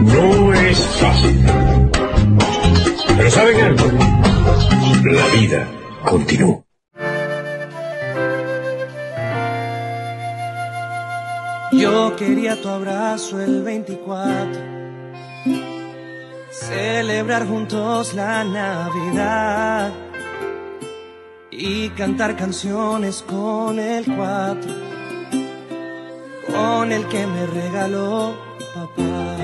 No es fácil. Pero ¿saben algo? La vida continúa. Yo quería tu abrazo el 24, celebrar juntos la Navidad y cantar canciones con el 4, con el que me regaló papá.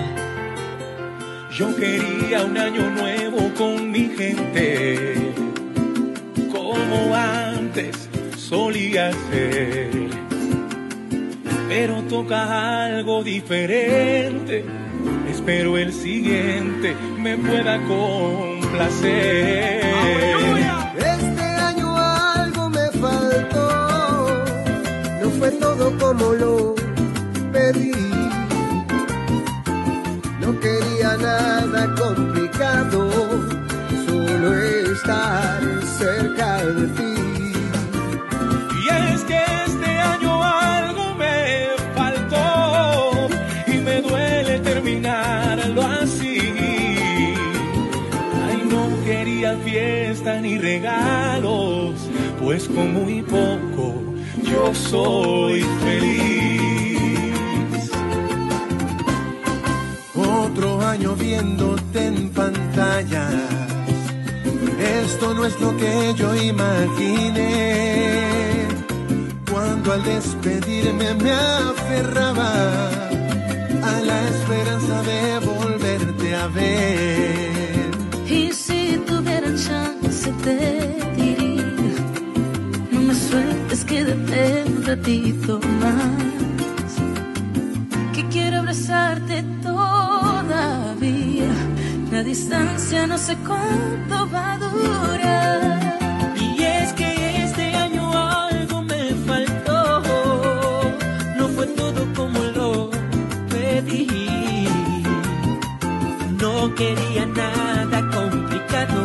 Yo quería un año nuevo con mi gente, como antes solía ser pero toca algo diferente. Espero el siguiente me pueda complacer. De ti. Y es que este año algo me faltó y me duele terminarlo así. Ay, no quería fiesta ni regalos, pues con muy poco yo soy feliz. Otro año viéndote en pantalla. Esto no es lo que yo imaginé. Cuando al despedirme me aferraba a la esperanza de volverte a ver. Y si tuviera chance te diría, no me sueltes, quédate un ratito más. Distancia no sé cuánto va a durar. Y es que este año algo me faltó, no fue todo como lo pedí. No quería nada complicado,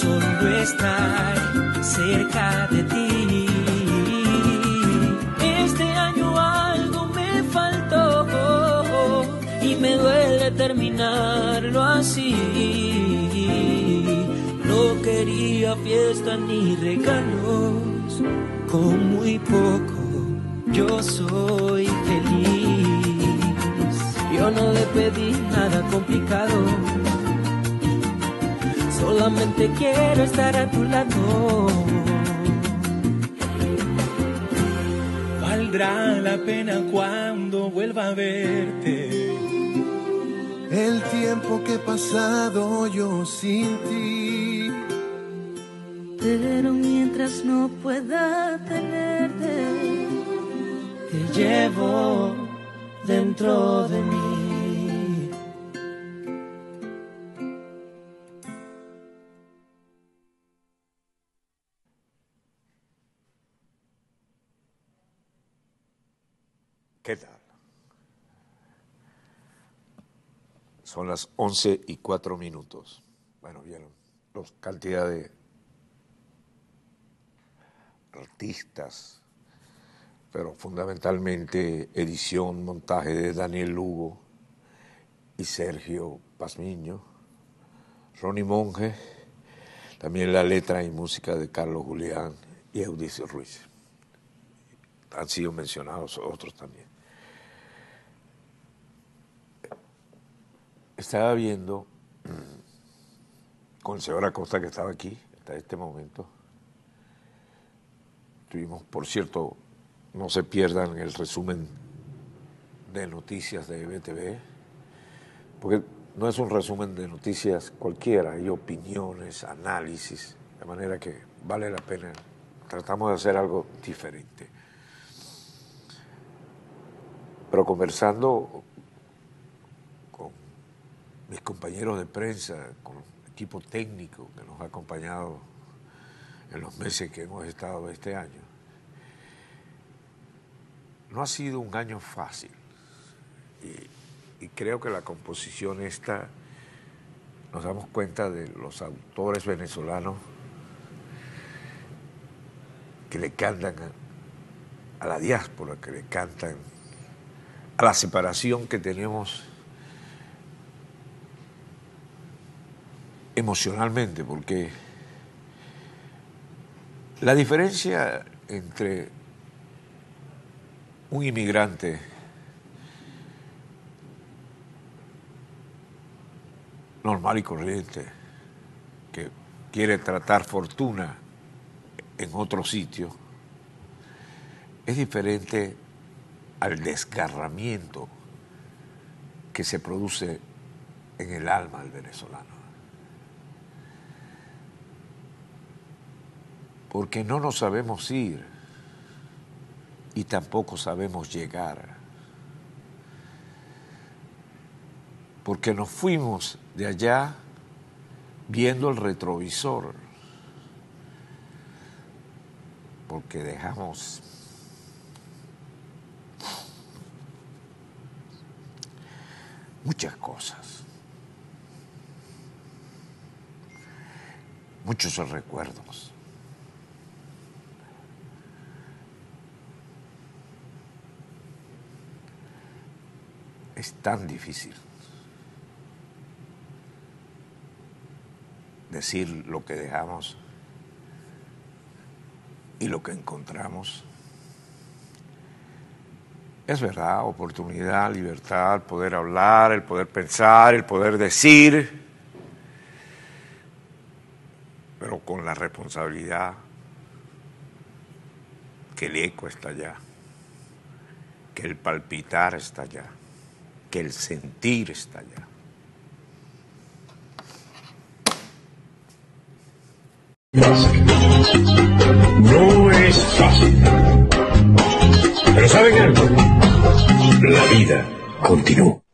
solo estar cerca quería fiesta ni regalos, con muy poco yo soy feliz. Yo no le pedí nada complicado, solamente quiero estar a tu lado. Valdrá la pena cuando vuelva a verte. El tiempo que he pasado yo sin ti. Pero mientras no pueda tenerte, Te llevo dentro de mí. ¿Qué tal? Son las 11 y 4 minutos. Bueno, vieron la cantidad de artistas, pero fundamentalmente edición, montaje de Daniel Lugo y Sergio Pazmiño, Ronnie Monge, también la letra y música de Carlos Julián y Eudicio Ruiz. Han sido mencionados otros también. Estaba viendo mm, con el señor Acosta que estaba aquí hasta este momento. Tuvimos, por cierto, no se pierdan el resumen de noticias de BTV, porque no es un resumen de noticias cualquiera, hay opiniones, análisis, de manera que vale la pena. Tratamos de hacer algo diferente. Pero conversando con mis compañeros de prensa, con el equipo técnico que nos ha acompañado en los meses que hemos estado este año, no ha sido un año fácil. Y, creo que la composición esta, nos damos cuenta de los autores venezolanos que le cantan a, a la diáspora, que le cantan a la separación que tenemos emocionalmente, porque la diferencia entre un inmigrante normal y corriente que quiere tratar fortuna en otro sitio es diferente al desgarramiento que se produce en el alma del venezolano. Porque no nos sabemos ir y tampoco sabemos llegar. Porque nos fuimos de allá viendo el retrovisor. Porque dejamos muchas cosas, muchos recuerdos. Es tan difícil decir lo que dejamos y lo que encontramos. Es verdad, oportunidad, libertad, el poder hablar, el poder pensar, el poder decir, pero con la responsabilidad que el eco está allá, que el palpitar está allá, que el sentir está allá. No es fácil. Pero ¿saben algo? La vida continúa.